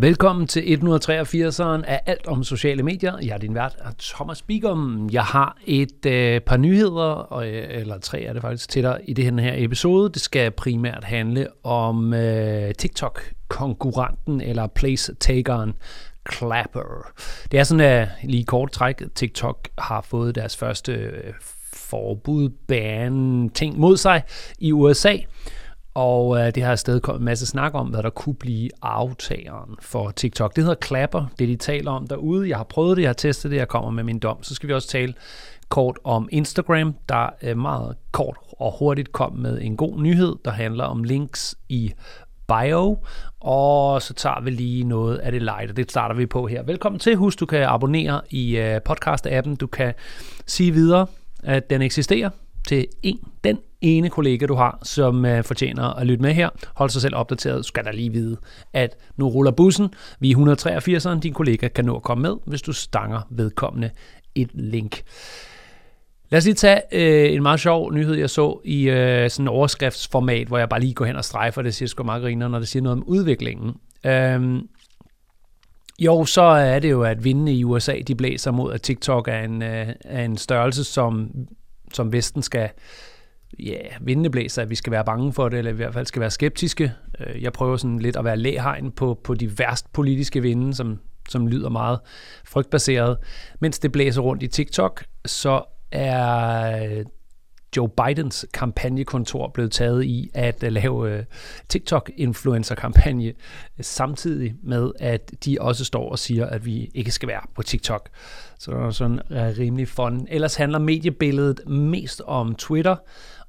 Velkommen til 183'eren af Alt om sociale medier. Jeg er din vært, Thomas Bigum. Jeg har et øh, par nyheder, og, øh, eller tre er det faktisk, til dig i det her episode. Det skal primært handle om øh, TikTok-konkurrenten, eller place-takeren Clapper. Det er sådan, at lige kort træk, TikTok har fået deres første øh, forbud, ban, ting mod sig i USA. Og øh, det har afsted kommet en masse snak om, hvad der kunne blive aftageren for TikTok. Det hedder Klapper, det de taler om derude. Jeg har prøvet det, jeg har testet det, jeg kommer med min dom. Så skal vi også tale kort om Instagram, der øh, meget kort og hurtigt kom med en god nyhed, der handler om links i bio, og så tager vi lige noget af det light, og det starter vi på her. Velkommen til. Husk, du kan abonnere i øh, podcast-appen. Du kan sige videre, at den eksisterer til en, den ene kollega, du har, som uh, fortjener at lytte med her. Hold sig selv opdateret, skal der lige vide, at nu ruller bussen. Vi er 183'eren, din kollega kan nå at komme med, hvis du stanger vedkommende et link. Lad os lige tage øh, en meget sjov nyhed, jeg så i øh, sådan en overskriftsformat, hvor jeg bare lige går hen og strejfer, det siger sgu meget griner, når det siger noget om udviklingen. Øhm, jo, så er det jo, at vindene i USA, de blæser mod, at TikTok er en, øh, er en størrelse, som, som Vesten skal ja, vindende blæser, at vi skal være bange for det, eller i hvert fald skal være skeptiske. Øh, jeg prøver sådan lidt at være læhegn på, på de værst politiske vinde, som, som lyder meget frygtbaseret. Mens det blæser rundt i TikTok, så er Joe Bidens kampagnekontor blevet taget i at øh, lave øh, TikTok-influencer-kampagne, samtidig med, at de også står og siger, at vi ikke skal være på TikTok. Så det er sådan øh, rimelig fun. Ellers handler mediebilledet mest om Twitter,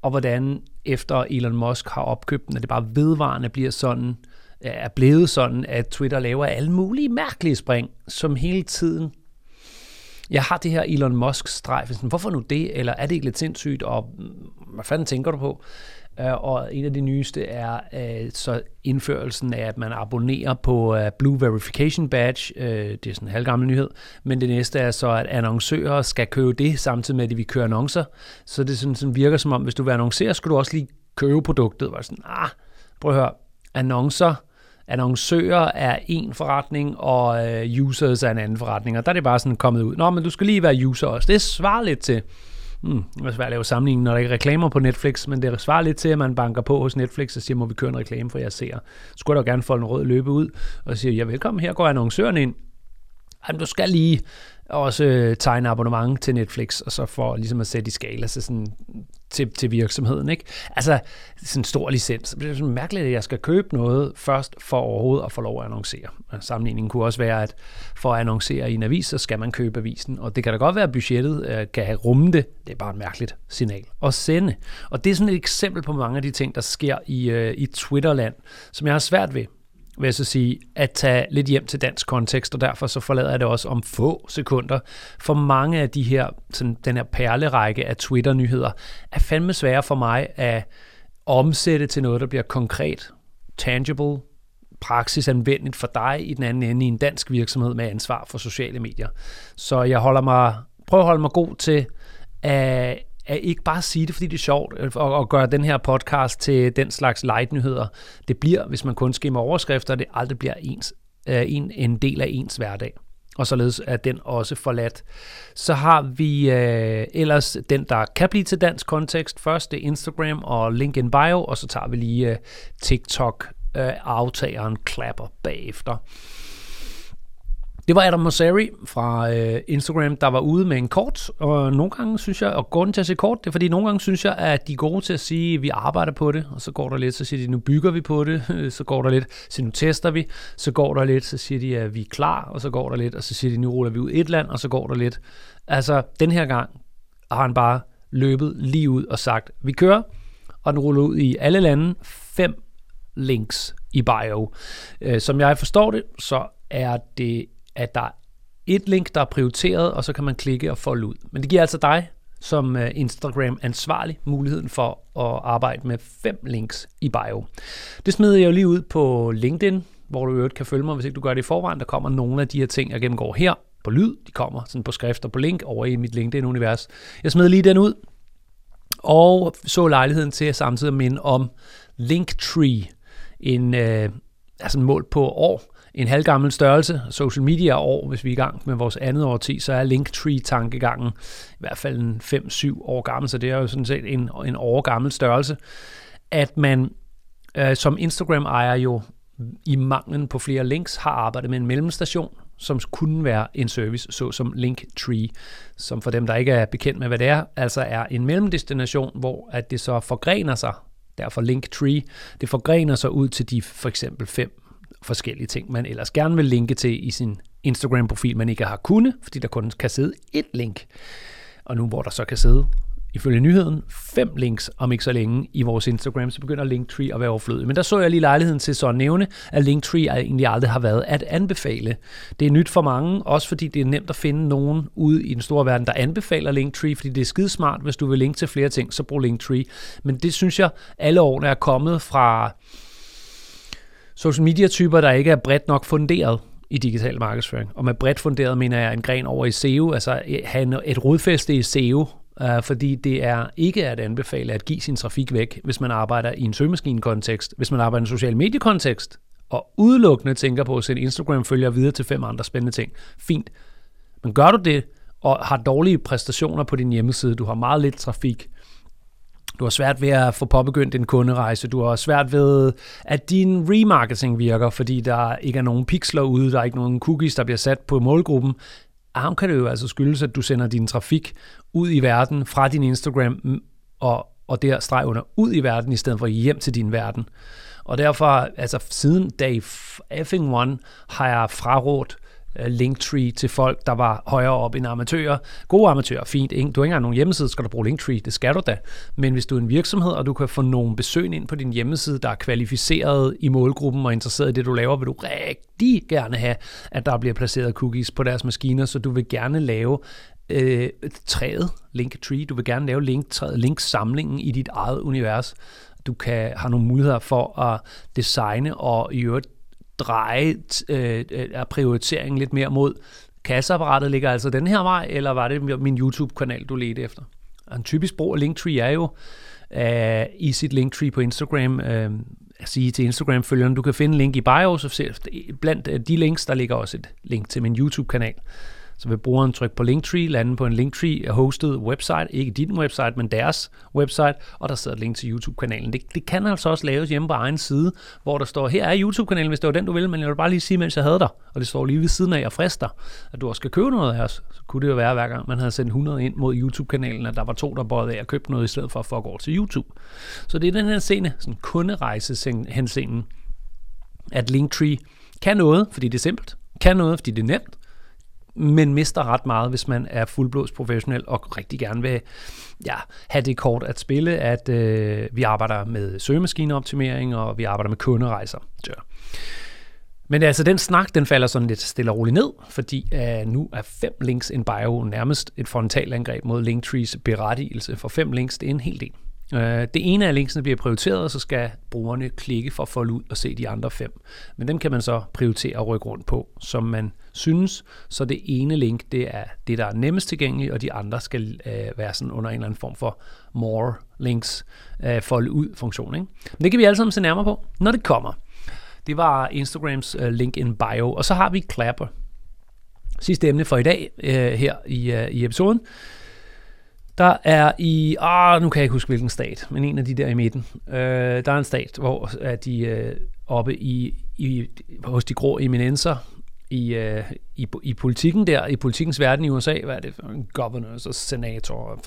og hvordan efter Elon Musk har opkøbt den, at det bare vedvarende bliver sådan, er blevet sådan, at Twitter laver alle mulige mærkelige spring, som hele tiden jeg har det her Elon Musk-strejf. Hvorfor nu det? Eller er det ikke lidt sindssygt? Og mm, hvad fanden tænker du på? Øh, og en af de nyeste er øh, så indførelsen af, at man abonnerer på øh, Blue Verification Badge. Uh, det er sådan en halvgammel nyhed. Men det næste er så, at annoncører skal købe det, samtidig med, at de vil køre annoncer. Så det sådan, sådan virker som om, hvis du vil annoncere, skal du også lige købe produktet. Var sådan, ah, prøv at høre, annoncer annoncører er en forretning, og øh, users er en anden forretning. Og der er det bare sådan kommet ud. Nå, men du skal lige være user også. Det svarer lidt til, hmm, det er svært at lave sammenligning, når der ikke er reklamer på Netflix, men det svarer lidt til, at man banker på hos Netflix og siger, må vi køre en reklame for jer ser. Så skulle der gerne få en rød løbe ud og sige, ja velkommen, her går annoncøren ind. Jamen, du skal lige også øh, tegne abonnement til Netflix, og så for ligesom at sætte i skala så sådan, til, til virksomheden. Ikke? Altså, sådan en stor licens. Det er sådan mærkeligt, at jeg skal købe noget først for overhovedet at få lov at annoncere. Altså, sammenligningen kunne også være, at for at annoncere i en avis, så skal man købe avisen. Og det kan da godt være, at budgettet øh, kan have rumme det. Det er bare et mærkeligt signal at sende. Og det er sådan et eksempel på mange af de ting, der sker i, øh, i Twitterland, som jeg har svært ved vil jeg så sige, at tage lidt hjem til dansk kontekst, og derfor så forlader jeg det også om få sekunder. For mange af de her, sådan, den her perlerække af Twitter-nyheder, er fandme svære for mig at omsætte til noget, der bliver konkret, tangible, praksisanvendeligt for dig i den anden ende i en dansk virksomhed med ansvar for sociale medier. Så jeg holder mig, prøver at holde mig god til at at ikke bare sige det, fordi det er sjovt, at og, og gøre den her podcast til den slags light-nyheder. Det bliver, hvis man kun skimmer overskrifter, det aldrig bliver ens, øh, en, en del af ens hverdag. Og således er den også forladt. Så har vi øh, ellers den, der kan blive til dansk kontekst. Først det er Instagram og LinkedIn bio, og så tager vi lige øh, TikTok-aftageren øh, klapper bagefter. Det var Adam Mosseri fra øh, Instagram, der var ude med en kort, og nogle gange synes jeg, og grunden til at se kort, det er fordi nogle gange synes jeg, at de er gode til at sige, at vi arbejder på det, og så går der lidt, så siger de, nu bygger vi på det, så går der lidt, så nu tester vi, så går der lidt, så siger de, at vi er klar, og så går der lidt, og så siger de, nu ruller vi ud et land, og så går der lidt. Altså, den her gang har han bare løbet lige ud og sagt, vi kører, og den ruller ud i alle lande, fem links i bio. Øh, som jeg forstår det, så er det at der er et link, der er prioriteret, og så kan man klikke og folde ud. Men det giver altså dig som øh, Instagram-ansvarlig muligheden for at arbejde med fem links i bio. Det smider jeg jo lige ud på LinkedIn, hvor du øvrigt kan følge mig, hvis ikke du gør det i forvejen. Der kommer nogle af de her ting, jeg gennemgår her på lyd. De kommer sådan på skrift og på link over i mit LinkedIn-univers. Jeg smider lige den ud, og så lejligheden til at samtidig minde om Linktree, en, øh, altså en mål på år, en halvgammel størrelse. Social media år, hvis vi er i gang med vores andet årti, så er Linktree-tankegangen i hvert fald en 5-7 år gammel, så det er jo sådan set en, en år gammel størrelse. At man øh, som Instagram-ejer jo i manglen på flere links har arbejdet med en mellemstation, som kunne være en service, såsom Linktree, som for dem, der ikke er bekendt med, hvad det er, altså er en mellemdestination, hvor at det så forgrener sig, derfor Linktree, det forgrener sig ud til de for eksempel fem forskellige ting, man ellers gerne vil linke til i sin Instagram-profil, man ikke har kunnet, fordi der kun kan sidde et link. Og nu hvor der så kan sidde ifølge nyheden, fem links om ikke så længe i vores Instagram, så begynder Linktree at være overflødig. Men der så jeg lige lejligheden til så at nævne, at Linktree egentlig aldrig har været at anbefale. Det er nyt for mange, også fordi det er nemt at finde nogen ude i den store verden, der anbefaler Linktree, fordi det er skide smart, hvis du vil linke til flere ting, så brug Linktree. Men det synes jeg, alle årene er kommet fra social media typer, der ikke er bredt nok funderet i digital markedsføring. Og med bredt funderet mener jeg en gren over i SEO, altså have et rodfæste i SEO, øh, fordi det er ikke at anbefale at give sin trafik væk, hvis man arbejder i en søgemaskinekontekst, hvis man arbejder i en social mediekontekst, og udelukkende tænker på at sende Instagram-følger videre til fem andre spændende ting. Fint. Men gør du det, og har dårlige præstationer på din hjemmeside, du har meget lidt trafik, du har svært ved at få påbegyndt en kunderejse. Du har svært ved, at din remarketing virker, fordi der ikke er nogen pixler ude, der er ikke nogen cookies, der bliver sat på målgruppen arm kan det jo altså skyldes, at du sender din trafik ud i verden fra din Instagram og, og der streg under ud i verden, i stedet for hjem til din verden. Og derfor, altså siden day effing one, har jeg frarådt Øh, Øh, Linktree til folk, der var højere op end amatører. Gode amatører, fint. Du har ikke engang nogen hjemmeside, skal du bruge Linktree. Det skal du da. Men hvis du er en virksomhed, og du kan få nogle besøg ind på din hjemmeside, der er kvalificeret i målgruppen og interesseret i det, du laver, vil du rigtig gerne have, at der bliver placeret cookies på deres maskiner, så du vil gerne lave øh, træet, Linktree. Du vil gerne lave linktræet, linksamlingen i dit eget univers. Du kan have nogle muligheder for at designe og i øvrigt dreje øh, øh prioriteringen lidt mere mod kasseapparatet ligger altså den her vej, eller var det min YouTube-kanal, du ledte efter? Og en typisk brug af Linktree er jo øh, i sit Linktree på Instagram, øh, at sige til Instagram-følgerne, du kan finde link i bio, så blandt øh, de links, der ligger også et link til min YouTube-kanal. Så vil brugeren trykke på Linktree, lande på en Linktree-hosted website, ikke din website, men deres website, og der sidder et link til YouTube-kanalen. Det, det kan altså også laves hjemme på egen side, hvor der står, her er YouTube-kanalen, hvis det var den, du vil, men jeg vil bare lige sige, mens jeg havde dig, og det står lige ved siden af og frister, at du også skal købe noget af os. så kunne det jo være, hver gang man havde sendt 100 ind mod YouTube-kanalen, at der var to, der bøjede af at købe noget i stedet for at få over til YouTube. Så det er den her scene, sådan kunderejse hensenen, at Linktree kan noget, fordi det er simpelt, kan noget, fordi det er nemt, men mister ret meget, hvis man er fuldblods professionel og rigtig gerne vil ja, have det kort at spille, at øh, vi arbejder med søgemaskineoptimering, og vi arbejder med kunderejser. Så. Men altså, den snak, den falder sådan lidt stille og roligt ned, fordi uh, nu er fem links in bio nærmest et frontalangreb mod Linktrees berettigelse, for fem links, det er en hel del. Øh, det ene af linksene bliver prioriteret, og så skal brugerne klikke for at folde ud og se de andre fem. Men dem kan man så prioritere og rykke rundt på, som man synes. Så det ene link, det er det, der er nemmest tilgængeligt, og de andre skal øh, være sådan under en eller anden form for more links, øh, folde ud funktion. Ikke? Men det kan vi alle sammen se nærmere på, når det kommer. Det var Instagrams øh, link in bio. Og så har vi Clapper. Sidste emne for i dag øh, her i, øh, i episoden. Der er i, ah, nu kan jeg ikke huske hvilken stat, men en af de der i midten. Øh, der er en stat, hvor er de øh, oppe i, i, hos de grå eminenser i, øh, i, i politikken der, i politikkens verden i USA, hvad er det for en governors og senator og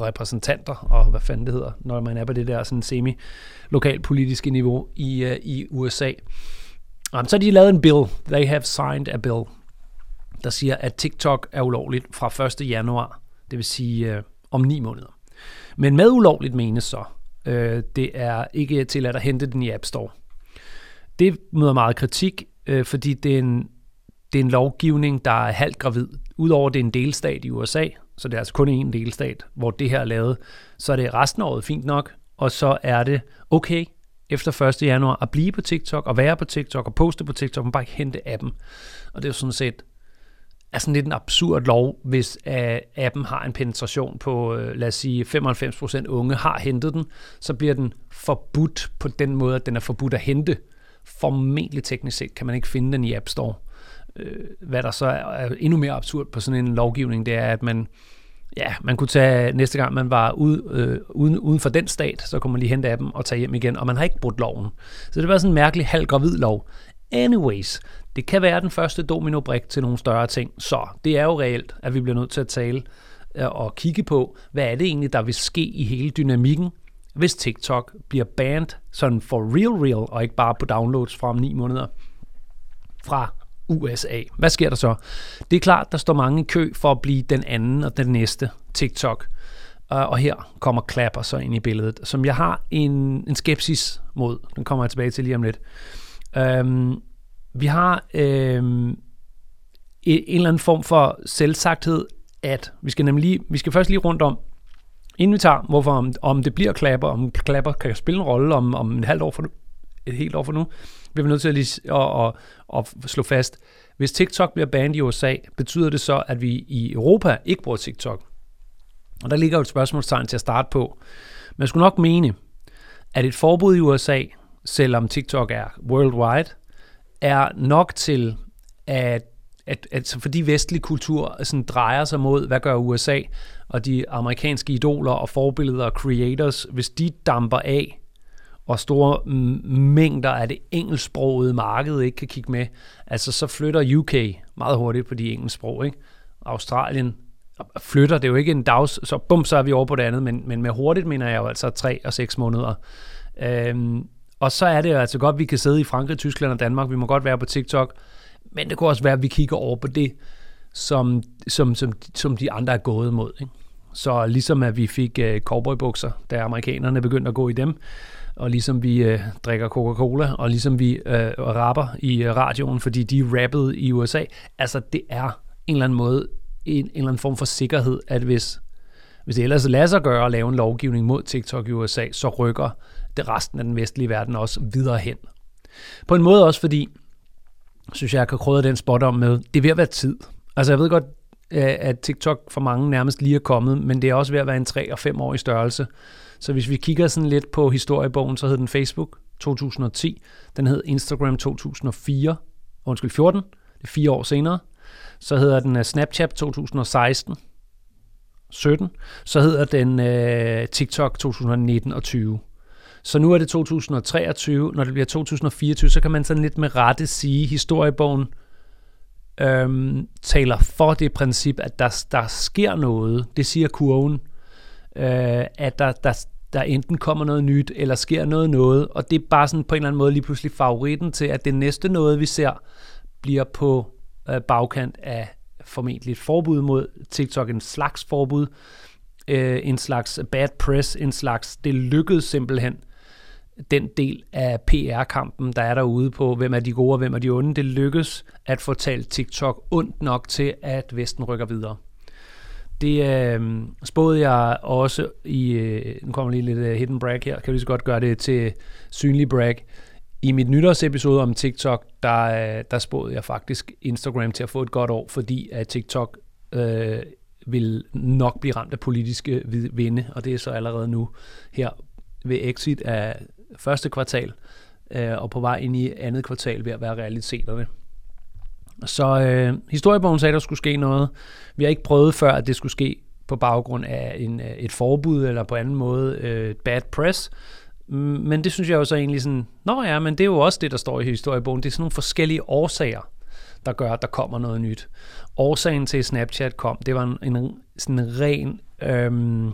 repræsentanter, og hvad fanden det hedder, når man er på det der sådan semi-lokalpolitiske niveau i, uh, i USA. Um, så har de lavet en bill. They have signed a bill, der siger, at TikTok er ulovligt fra 1. januar, det vil sige øh, om ni måneder. Men med ulovligt menes så, øh, det er ikke tilladt at hente den i App Store. Det møder meget kritik, øh, fordi det er en det er en lovgivning, der er halvt gravid. Udover det er en delstat i USA, så det er altså kun en delstat, hvor det her er lavet, så er det resten af året fint nok, og så er det okay efter 1. januar at blive på TikTok, og være på TikTok, og poste på TikTok, og bare ikke hente appen. Og det er jo sådan set er sådan lidt en absurd lov, hvis uh, appen har en penetration på, uh, lad os sige, 95% unge har hentet den, så bliver den forbudt på den måde, at den er forbudt at hente Formentlig teknisk set kan man ikke finde den i App Store. Øh, hvad der så er endnu mere absurd på sådan en lovgivning, det er, at man, ja, man kunne tage næste gang, man var ude, øh, uden, uden for den stat, så kunne man lige hente appen og tage hjem igen, og man har ikke brudt loven. Så det var sådan en mærkelig halv gravid lov. Anyways, det kan være den første dominobrik til nogle større ting, så det er jo reelt, at vi bliver nødt til at tale øh, og kigge på, hvad er det egentlig, der vil ske i hele dynamikken, hvis TikTok bliver banned sådan for real real, og ikke bare på downloads fra om 9 måneder fra USA. Hvad sker der så? Det er klart, der står mange i kø for at blive den anden og den næste TikTok. Øh, og her kommer Clapper så ind i billedet, som jeg har en, en skepsis mod. Den kommer jeg tilbage til lige om lidt. Øhm, vi har øhm, en eller anden form for selvsagthed, at vi skal nemlig vi skal først lige rundt om, inden vi tager, hvorfor om, om det bliver klapper, om klapper kan spille en rolle om, om en halvt år for nu, et helt år for nu, bliver vi nødt til at, lige, at, at, at slå fast. Hvis TikTok bliver banned i USA, betyder det så, at vi i Europa ikke bruger TikTok? Og der ligger jo et spørgsmålstegn til at starte på. Man skulle nok mene, at et forbud i USA, selvom TikTok er worldwide, er nok til, at, at, at fordi vestlig kultur sådan drejer sig mod, hvad gør USA, og de amerikanske idoler og forbilleder og creators, hvis de damper af, og store mængder af det engelsksprogede marked ikke kan kigge med, altså så flytter UK meget hurtigt på de engelsksprog, ikke? Australien flytter, det er jo ikke en dags, så bum, så er vi over på det andet, men, men med hurtigt mener jeg jo altså 3 og 6 måneder. Øhm, og så er det jo altså godt, at vi kan sidde i Frankrig, Tyskland og Danmark, vi må godt være på TikTok, men det kunne også være, at vi kigger over på det, som, som, som, som de andre er gået mod. Ikke? Så ligesom at vi fik uh, cowboybukser, da amerikanerne begyndte at gå i dem, og ligesom vi øh, drikker Coca-Cola, og ligesom vi øh, rapper i øh, radioen, fordi de rappede i USA. Altså, det er en eller anden måde, en, en eller anden form for sikkerhed, at hvis, hvis det ellers lader sig gøre at lave en lovgivning mod TikTok i USA, så rykker det resten af den vestlige verden også videre hen. På en måde også, fordi, synes jeg, jeg kan krydre den spot om med, det er ved at være tid. Altså, jeg ved godt, øh, at TikTok for mange nærmest lige er kommet, men det er også ved at være en 3- og 5-årig størrelse. Så hvis vi kigger sådan lidt på historiebogen, så hed den Facebook 2010, den hed Instagram 2004, undskyld 14, det er fire år senere. Så hedder den øh, Snapchat 2016, 17. Så hedder den øh, TikTok 2019 og 20. Så nu er det 2023. Når det bliver 2024, så kan man sådan lidt med rette sige, at historiebogen øhm, taler for det princip, at der, der sker noget. Det siger kurven øh, at der, der, der enten kommer noget nyt, eller sker noget noget, og det er bare sådan på en eller anden måde lige pludselig favoritten til, at det næste noget, vi ser, bliver på øh, bagkant af formentlig et forbud mod TikTok, en slags forbud, øh, en slags bad press, en slags, det lykkedes simpelthen, den del af PR-kampen, der er derude på, hvem er de gode og hvem er de onde, det lykkes at få talt TikTok ondt nok til, at Vesten rykker videre. Det øh, spåede jeg også i, øh, nu kommer lige lidt uh, hidden brag her, kan vi så godt gøre det til synlig brag. I mit nytårsepisode om TikTok, der, øh, der spåede jeg faktisk Instagram til at få et godt år, fordi at TikTok øh, vil nok blive ramt af politiske vinde, og det er så allerede nu her ved exit af første kvartal, øh, og på vej ind i andet kvartal ved at være realiteterne. Så øh, historiebogen sagde, at der skulle ske noget. Vi har ikke prøvet før, at det skulle ske på baggrund af en, øh, et forbud eller på anden måde øh, bad press. Men det synes jeg jo så egentlig sådan, nå ja, men det er jo også det, der står i historiebogen. Det er sådan nogle forskellige årsager, der gør, at der kommer noget nyt. Årsagen til, at Snapchat kom, det var en, en sådan en ren... Øhm,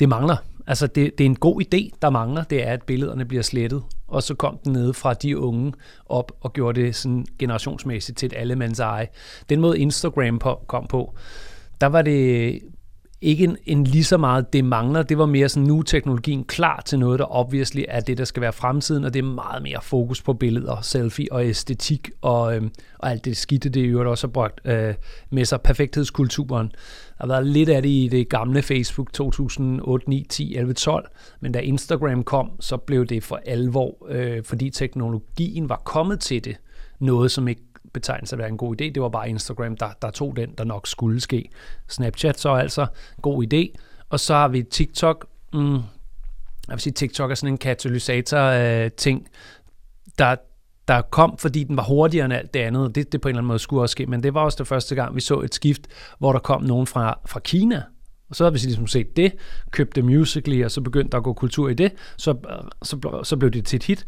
det mangler. Altså, det, det er en god idé, der mangler. Det er, at billederne bliver slettet og så kom den nede fra de unge op og gjorde det sådan generationsmæssigt til et allemands eje. Den måde Instagram på, kom på, der var det ikke en, en lige så meget, det mangler. Det var mere sådan, nu teknologien klar til noget, der obviously er det, der skal være fremtiden, og det er meget mere fokus på billeder, selfie og æstetik, og, øh, og alt det skidte, det er jo også har brugt øh, med sig perfekthedskulturen. Der har været lidt af det i det gamle Facebook 2008, 9, 10, 11, 12, men da Instagram kom, så blev det for alvor, øh, fordi teknologien var kommet til det, noget som ikke betegnes at være en god idé. Det var bare Instagram, der, der tog den, der nok skulle ske. Snapchat så altså god idé. Og så har vi TikTok. Mm, jeg vil sige, TikTok er sådan en katalysator-ting. Øh, der, der kom, fordi den var hurtigere end alt det andet. Det, det på en eller anden måde skulle også ske, men det var også det første gang, vi så et skift, hvor der kom nogen fra, fra Kina, og så har vi ligesom set det, købte Musical.ly, og så begyndte der at gå kultur i det, så, øh, så, så blev det til et hit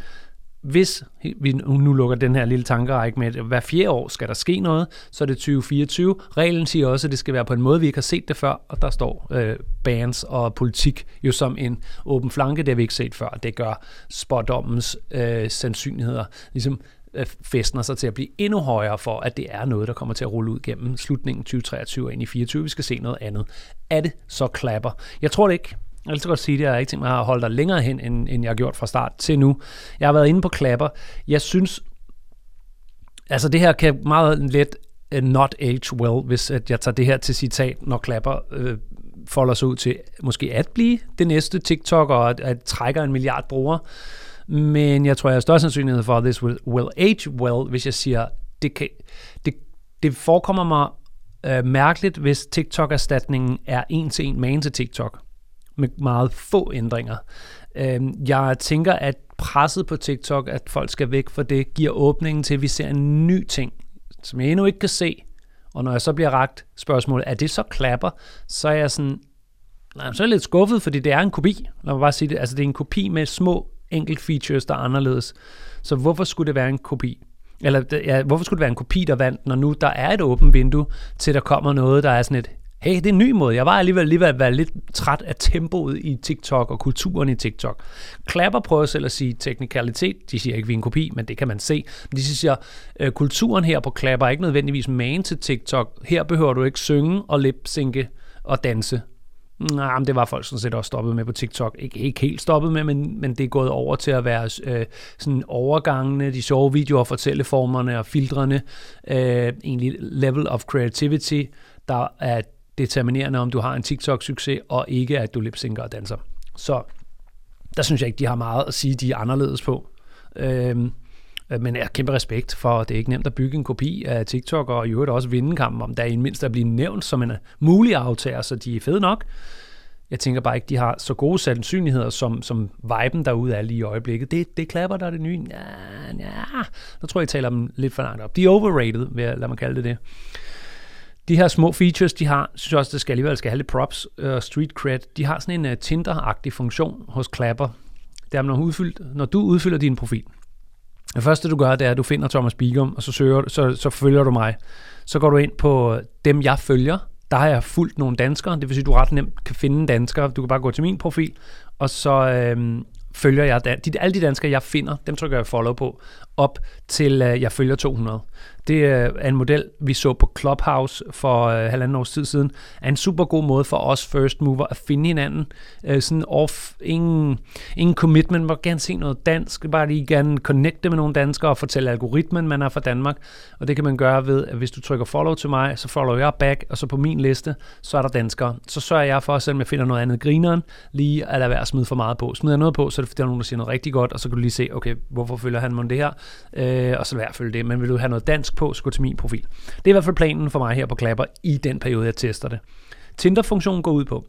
hvis vi nu lukker den her lille tankerække med, at hver fjerde år skal der ske noget, så er det 2024. Reglen siger også, at det skal være på en måde, vi ikke har set det før, og der står øh, bands og politik jo som en åben flanke, det har vi ikke set før. Det gør spådommens øh, sandsynligheder ligesom øh, festner sig til at blive endnu højere for, at det er noget, der kommer til at rulle ud gennem slutningen 2023 og ind i 2024. Vi skal se noget andet. Er det så klapper? Jeg tror det ikke. Jeg vil så godt sige det, jeg har ikke tænkt mig at holde dig længere hen, end, end jeg har gjort fra start til nu. Jeg har været inde på klapper. Jeg synes, altså det her kan meget let uh, not age well, hvis at jeg tager det her til citat, når klapper øh, folder sig ud til måske at blive det næste TikTok og at, at trækker en milliard brugere. Men jeg tror, jeg har større sandsynlighed for, at this will, will age well, hvis jeg siger, det, kan, det, det forekommer mig øh, mærkeligt, hvis TikTok-erstatningen er en til en man til TikTok med meget få ændringer. Øh, jeg tænker, at presset på TikTok, at folk skal væk fra det, giver åbningen til, at vi ser en ny ting, som jeg endnu ikke kan se. Og når jeg så bliver ragt spørgsmålet, er det så klapper, så er jeg sådan, nej, så er jeg lidt skuffet, fordi det er en kopi. Lad mig bare sige det. Altså, det er en kopi med små enkelt features, der er anderledes. Så hvorfor skulle det være en kopi? Eller ja, hvorfor skulle det være en kopi, der vandt, når nu der er et åbent vindue, til der kommer noget, der er sådan et hey, det er en ny måde. Jeg var alligevel lige at være lidt træt af tempoet i TikTok og kulturen i TikTok. Klapper prøver selv at sige teknikalitet. De siger ikke, vi er en kopi, men det kan man se. Men de siger, øh, kulturen her på Klapper er ikke nødvendigvis man til TikTok. Her behøver du ikke synge og lipsynke og danse. Nej, men det var folk sådan set også stoppet med på TikTok. Ikke, ikke helt stoppet med, men, men det er gået over til at være øh, sådan overgangene, de sjove videoer, fortælleformerne og filtrene. Øh, egentlig level of creativity, der er determinerende, om du har en TikTok-succes, og ikke at du lipsynker og danser. Så der synes jeg ikke, de har meget at sige, de er anderledes på. Øhm, men jeg har kæmpe respekt for, at det er ikke nemt at bygge en kopi af TikTok, og i øvrigt også vinde kampen, om der er en mindst at blive nævnt som en mulig aftager, så de er fede nok. Jeg tænker bare ikke, de har så gode sandsynligheder, som, som viben derude er lige i øjeblikket. Det, det klapper, der er det nye. Ja, ja. Nu tror jeg, jeg taler dem lidt for langt op. De er overrated, vil jeg lade mig kalde det det de her små features, de har, synes jeg også, det skal alligevel skal have lidt props og uh, street cred. De har sådan en uh, Tinder-agtig funktion hos Clapper. Det er, når, udfyldt, når du udfylder din profil. Det første, du gør, det er, at du finder Thomas Bigum, og så, søger, så, så følger du mig. Så går du ind på øh, dem, jeg følger. Der har jeg fulgt nogle danskere. Det vil sige, at du ret nemt kan finde danskere. Du kan bare gå til min profil, og så øhm, følger jeg de, alle de danskere, jeg finder, dem trykker jeg follow på, op til øh, jeg følger 200. Det øh, er en model, vi så på Clubhouse for øh, halvanden års tid siden. er en super god måde for os first mover at finde hinanden. Øh, sådan off, ingen, ingen commitment, man må gerne se noget dansk, bare lige gerne connecte med nogle danskere og fortælle algoritmen, man er fra Danmark. Og det kan man gøre ved, at hvis du trykker follow til mig, så follow jeg back, og så på min liste, så er der danskere. Så sørger jeg for, selvom jeg finder noget andet grineren, lige at lade være at smide for meget på. Smider jeg noget på, så er det fordi, der er nogen, der siger noget rigtig godt, og så kan du lige se, okay, hvorfor følger han mig det her? Øh, og så lad følge det. Men vil du have noget dansk på, så gå til min profil. Det er i hvert fald planen for mig her på Klapper i den periode, jeg tester det. Tinder-funktionen går ud på,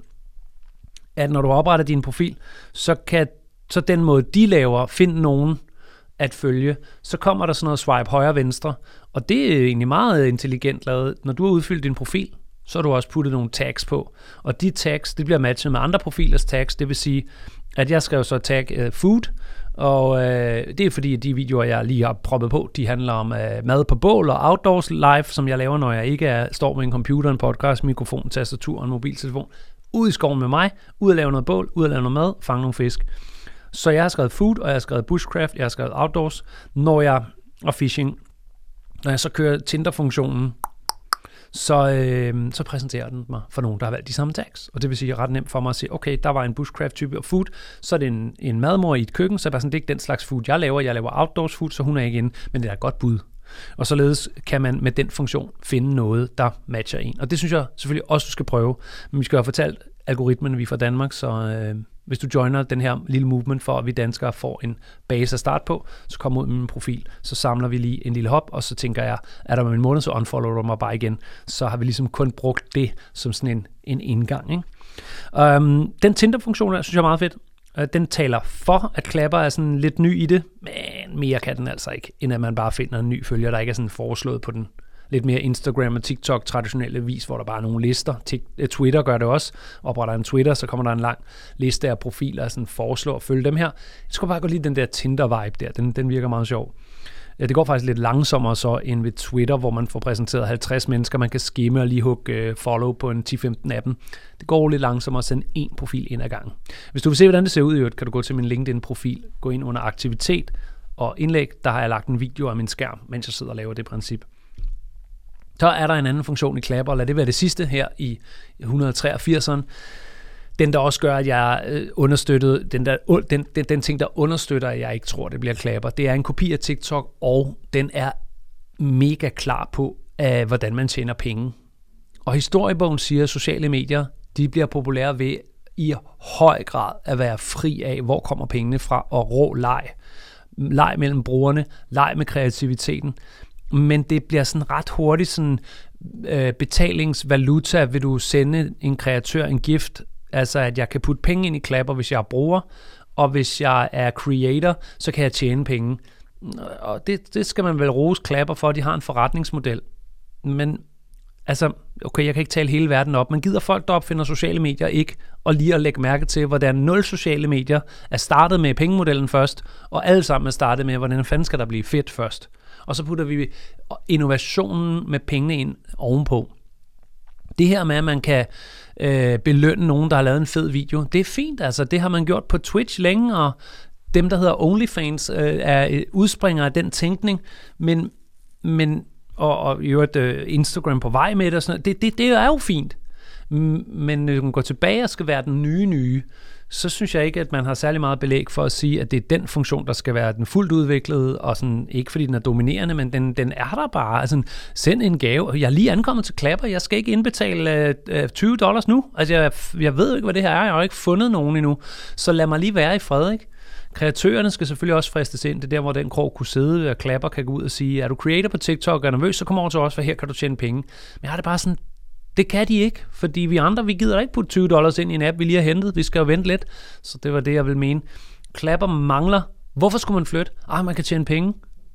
at når du opretter din profil, så kan så den måde, de laver, find nogen at følge, så kommer der sådan noget swipe højre-venstre, og det er egentlig meget intelligent lavet. Når du har udfyldt din profil, så har du også puttet nogle tags på, og de tags, det bliver matchet med andre profilers tags, det vil sige, at jeg skrev så tag uh, food, og øh, det er fordi, at de videoer, jeg lige har proppet på, de handler om øh, mad på bål og outdoors live, som jeg laver, når jeg ikke er, står med en computer, en podcast, mikrofon, tastatur og en mobiltelefon. Ud i skoven med mig, ud at lave noget bål, ud at lave noget mad, fange nogle fisk. Så jeg har skrevet food, og jeg har skrevet bushcraft, jeg har skrevet outdoors, når jeg, og fishing. Når jeg så kører Tinder-funktionen, så, øh, så præsenterer den mig for nogen, der har valgt de samme tags. Og det vil sige, at det er ret nemt for mig at se, okay, der var en bushcraft-type og food, så er det en, en madmor i et køkken, så er det, sådan, det er ikke den slags food, jeg laver. Jeg laver outdoors food, så hun er ikke inde, men det er et godt bud. Og således kan man med den funktion finde noget, der matcher en. Og det synes jeg selvfølgelig også, du skal prøve. Men vi skal have fortalt algoritmen, vi er fra Danmark, så øh, hvis du joiner den her lille movement for, at vi danskere får en base at starte på, så kom ud med min profil, så samler vi lige en lille hop, og så tænker jeg, er der med en måned, så unfollower du mig bare igen. Så har vi ligesom kun brugt det som sådan en, en indgang. Ikke? Um, den Tinder-funktion, synes jeg er meget fedt. Øh, den taler for, at Klapper er sådan lidt ny i det, men mere kan den altså ikke, end at man bare finder en ny følger, der ikke er sådan foreslået på den lidt mere Instagram og TikTok traditionelle vis, hvor der bare er nogle lister. Eh, Twitter gør det også. Opretter en Twitter, så kommer der en lang liste af profiler, og sådan foreslår at følge dem her. Jeg skulle bare godt lide den der Tinder-vibe der. Den, den virker meget sjov. Ja, det går faktisk lidt langsommere så end ved Twitter, hvor man får præsenteret 50 mennesker, man kan skimme og lige hugge eh, follow på en 10-15 af dem. Det går lidt langsommere at sende én profil ind ad gangen. Hvis du vil se, hvordan det ser ud i øvrigt, kan du gå til min LinkedIn-profil, gå ind under aktivitet og indlæg. Der har jeg lagt en video af min skærm, mens jeg sidder og laver det princip. Så er der en anden funktion i Klapper, lad det være det sidste her i 183'eren. Den, der også gør, at jeg øh, understøttede, den, der, den, den, den ting, der understøtter, at jeg ikke tror, det bliver Klapper, det er en kopi af TikTok, og den er mega klar på, af, hvordan man tjener penge. Og historiebogen siger, at sociale medier, de bliver populære ved i høj grad at være fri af, hvor kommer pengene fra, og rå leg. Leg mellem brugerne, leg med kreativiteten men det bliver sådan ret hurtigt sådan øh, betalingsvaluta, vil du sende en kreatør en gift, altså at jeg kan putte penge ind i klapper, hvis jeg er bruger, og hvis jeg er creator, så kan jeg tjene penge. Og det, det skal man vel rose klapper for, de har en forretningsmodel. Men altså, okay, jeg kan ikke tale hele verden op, men gider folk, der opfinder sociale medier, ikke? Og lige at lægge mærke til, hvordan nul sociale medier er startet med pengemodellen først, og alle sammen er startet med, hvordan fanden skal der blive fedt først? Og så putter vi innovationen med pengene ind ovenpå. Det her med, at man kan øh, belønne nogen, der har lavet en fed video, det er fint. Altså, det har man gjort på Twitch længe, og dem, der hedder OnlyFans, øh, er øh, udspringer af den tænkning, men, men og, og i øvrigt øh, Instagram på vej med det, og sådan det, det, det er jo fint. Men når man går tilbage og skal være den nye nye, så synes jeg ikke, at man har særlig meget belæg for at sige, at det er den funktion, der skal være den fuldt udviklede, og sådan, ikke fordi den er dominerende, men den, den er der bare. Altså, send en gave. Jeg er lige ankommet til Klapper, jeg skal ikke indbetale øh, øh 20 dollars nu. Altså, jeg, jeg ved ikke, hvad det her er, jeg har ikke fundet nogen endnu. Så lad mig lige være i fred, ikke? Kreatørerne skal selvfølgelig også fristes ind. Det er der, hvor den krog kunne sidde, og Klapper kan gå ud og sige, er du creator på TikTok og er nervøs, så kom over til os, for her kan du tjene penge. Men jeg har det bare sådan, det kan de ikke, fordi vi andre, vi gider ikke putte 20 dollars ind i en app, vi lige har hentet. Vi skal jo vente lidt. Så det var det, jeg vil mene. Klapper mangler. Hvorfor skulle man flytte? Ah, man kan tjene penge.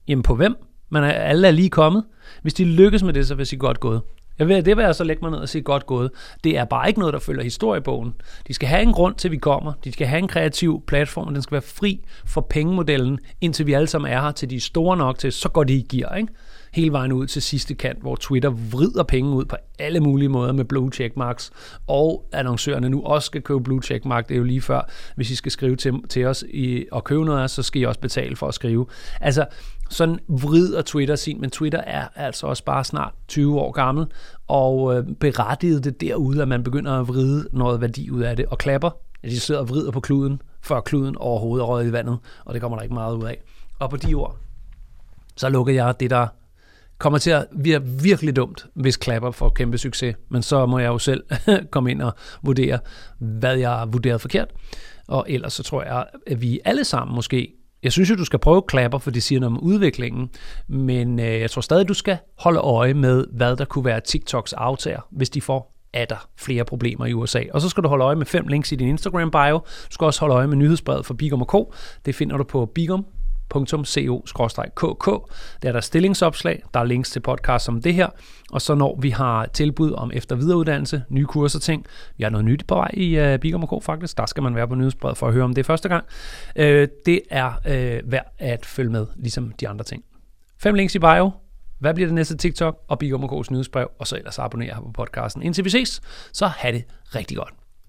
Jamen på hvem? Man er, alle er lige kommet. Hvis de lykkes med det, så vil jeg sige godt gået. Jeg ved, det vil jeg så lægge mig ned og sige godt gået. Det er bare ikke noget, der følger historiebogen. De skal have en grund til, vi kommer. De skal have en kreativ platform, den skal være fri for pengemodellen, indtil vi alle sammen er her, til de er store nok til, så går de i gear. Ikke? hele vejen ud til sidste kant, hvor Twitter vrider penge ud på alle mulige måder med blue checkmarks, og annoncørerne nu også skal købe blue checkmark. Det er jo lige før, hvis I skal skrive til, til os i, og købe noget af os, så skal I også betale for at skrive. Altså, sådan vrider Twitter sin, men Twitter er altså også bare snart 20 år gammel, og øh, berettiget det derude, at man begynder at vride noget værdi ud af det, og klapper, at de sidder og vrider på kluden, før kluden overhovedet er røget i vandet, og det kommer der ikke meget ud af. Og på de ord, så lukker jeg det, der kommer til at være virkelig dumt, hvis Klapper får kæmpe succes. Men så må jeg jo selv komme ind og vurdere, hvad jeg har vurderet forkert. Og ellers så tror jeg, at vi alle sammen måske jeg synes jo, du skal prøve Klapper, for det siger noget om udviklingen, men øh, jeg tror stadig, du skal holde øje med, hvad der kunne være TikToks aftager, hvis de får er der flere problemer i USA. Og så skal du holde øje med fem links i din Instagram bio. Du skal også holde øje med nyhedsbrevet for Bigum Co. Det finder du på Bigum www.co-kk. Der er der stillingsopslag, der er links til podcast som det her, og så når vi har tilbud om efter videreuddannelse, nye kurser ting, vi har noget nyt på vej i uh, Bigum K faktisk, der skal man være på nyhedsbrevet for at høre om det første gang. Uh, det er uh, værd at følge med, ligesom de andre ting. Fem links i bio, hvad bliver det næste TikTok, og Bigum K's nyhedsbrev, og så ellers abonnere her på podcasten. Indtil vi ses, så have det rigtig godt.